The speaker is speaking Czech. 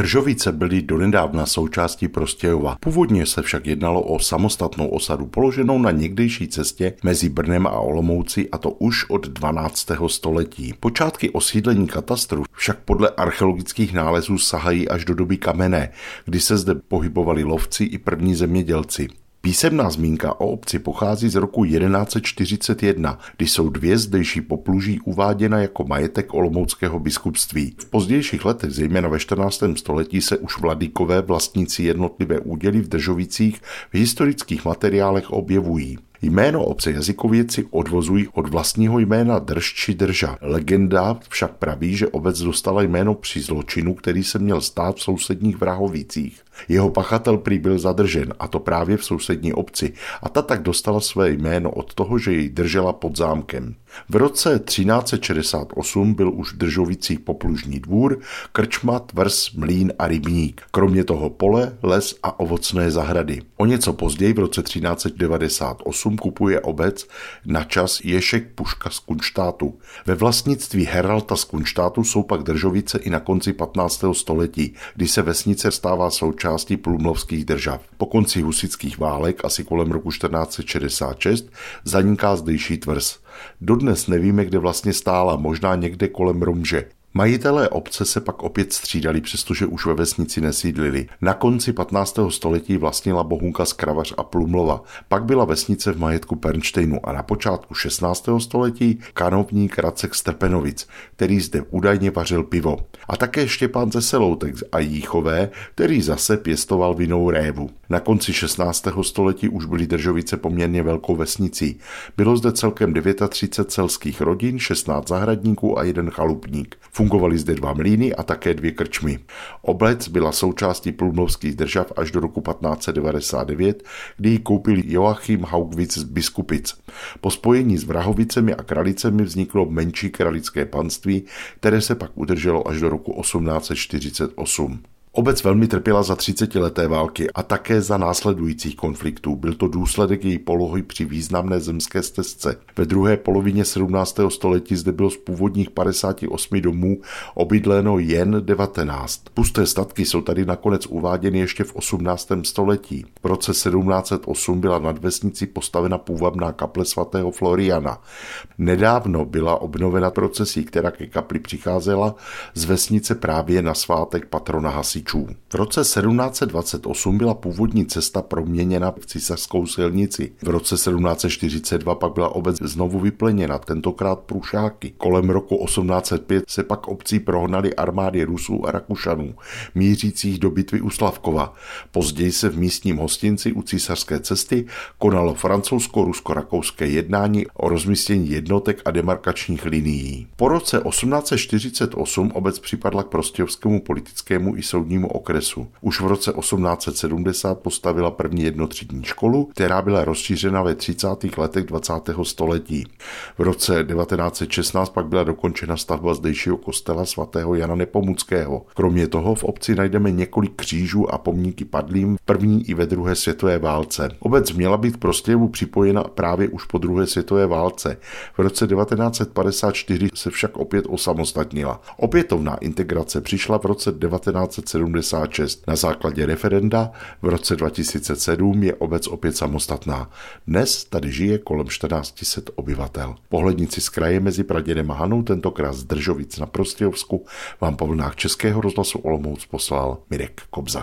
Držovice byly donedávna součástí Prostějova. Původně se však jednalo o samostatnou osadu položenou na někdejší cestě mezi Brnem a Olomouci a to už od 12. století. Počátky osídlení katastru však podle archeologických nálezů sahají až do doby kamenné, kdy se zde pohybovali lovci i první zemědělci. Písemná zmínka o obci pochází z roku 1141, kdy jsou dvě zdejší popluží uváděna jako majetek olomouckého biskupství. V pozdějších letech, zejména ve 14. století, se už vladykové vlastníci jednotlivé úděly v Držovicích v historických materiálech objevují. Jméno obce jazykověci odvozují od vlastního jména Drž či Drža. Legenda však praví, že obec dostala jméno při zločinu, který se měl stát v sousedních Vrahovicích. Jeho pachatel prý byl zadržen, a to právě v sousední obci, a ta tak dostala své jméno od toho, že jej držela pod zámkem. V roce 1368 byl už v Držovicích poplužní dvůr, krčma, tvrz, mlín a rybník. Kromě toho pole, les a ovocné zahrady. O něco později v roce 1398 kupuje obec na čas Ješek Puška z Kunštátu. Ve vlastnictví Heralta z Kunštátu jsou pak Držovice i na konci 15. století, kdy se vesnice stává součástí plumlovských držav. Po konci husických válek, asi kolem roku 1466, zaniká zdejší tvrz. Dodnes nevíme, kde vlastně stála, možná někde kolem Romže. Majitelé obce se pak opět střídali, přestože už ve vesnici nesídlili. Na konci 15. století vlastnila Bohunka z Kravař a Plumlova. Pak byla vesnice v majetku Pernštejnu a na počátku 16. století kanovník Racek Strpenovic, který zde údajně vařil pivo. A také Štěpán ze Seloutek a Jíchové, který zase pěstoval vinou révu. Na konci 16. století už byly Držovice poměrně velkou vesnicí. Bylo zde celkem 39 celských rodin, 16 zahradníků a jeden chalupník. Fungovaly zde dva mlýny a také dvě krčmy. Obec byla součástí plumlovských držav až do roku 1599, kdy ji koupil Joachim Haugwitz z Biskupic. Po spojení s Vrahovicemi a Kralicemi vzniklo menší kralické panství, které se pak udrželo až do roku 1848. Obec velmi trpěla za 30 leté války a také za následujících konfliktů. Byl to důsledek její polohy při významné zemské stezce. Ve druhé polovině 17. století zde bylo z původních 58 domů obydleno jen 19. Pusté statky jsou tady nakonec uváděny ještě v 18. století. V roce 1708 byla nad vesnicí postavena půvabná kaple svatého Floriana. Nedávno byla obnovena procesí, která ke kapli přicházela z vesnice právě na svátek patrona Hasí hasičů. V roce 1728 byla původní cesta proměněna v císařskou silnici. V roce 1742 pak byla obec znovu vypleněna, tentokrát průšáky. Kolem roku 1805 se pak obcí prohnali armády Rusů a Rakušanů, mířících do bitvy u Slavkova. Později se v místním hostinci u císařské cesty konalo francouzsko-rusko-rakouské jednání o rozmístění jednotek a demarkačních linií. Po roce 1848 obec připadla k prostějovskému politickému i soudnímu soudnímu okresu. Už v roce 1870 postavila první jednotřídní školu, která byla rozšířena ve 30. letech 20. století. V roce 1916 pak byla dokončena stavba zdejšího kostela svatého Jana Nepomuckého. Kromě toho v obci najdeme několik křížů a pomníky padlým v první i ve druhé světové válce. Obec měla být Prostějovu připojena právě už po druhé světové válce. V roce 1954 se však opět osamostatnila. Opětovná integrace přišla v roce 1970 76. Na základě referenda v roce 2007 je obec opět samostatná. Dnes tady žije kolem 1400 obyvatel. Pohlednici z kraje mezi Pradědem a Hanou, tentokrát z Držovic na Prostějovsku, vám po vlnách Českého rozhlasu Olomouc poslal Mirek Kobza.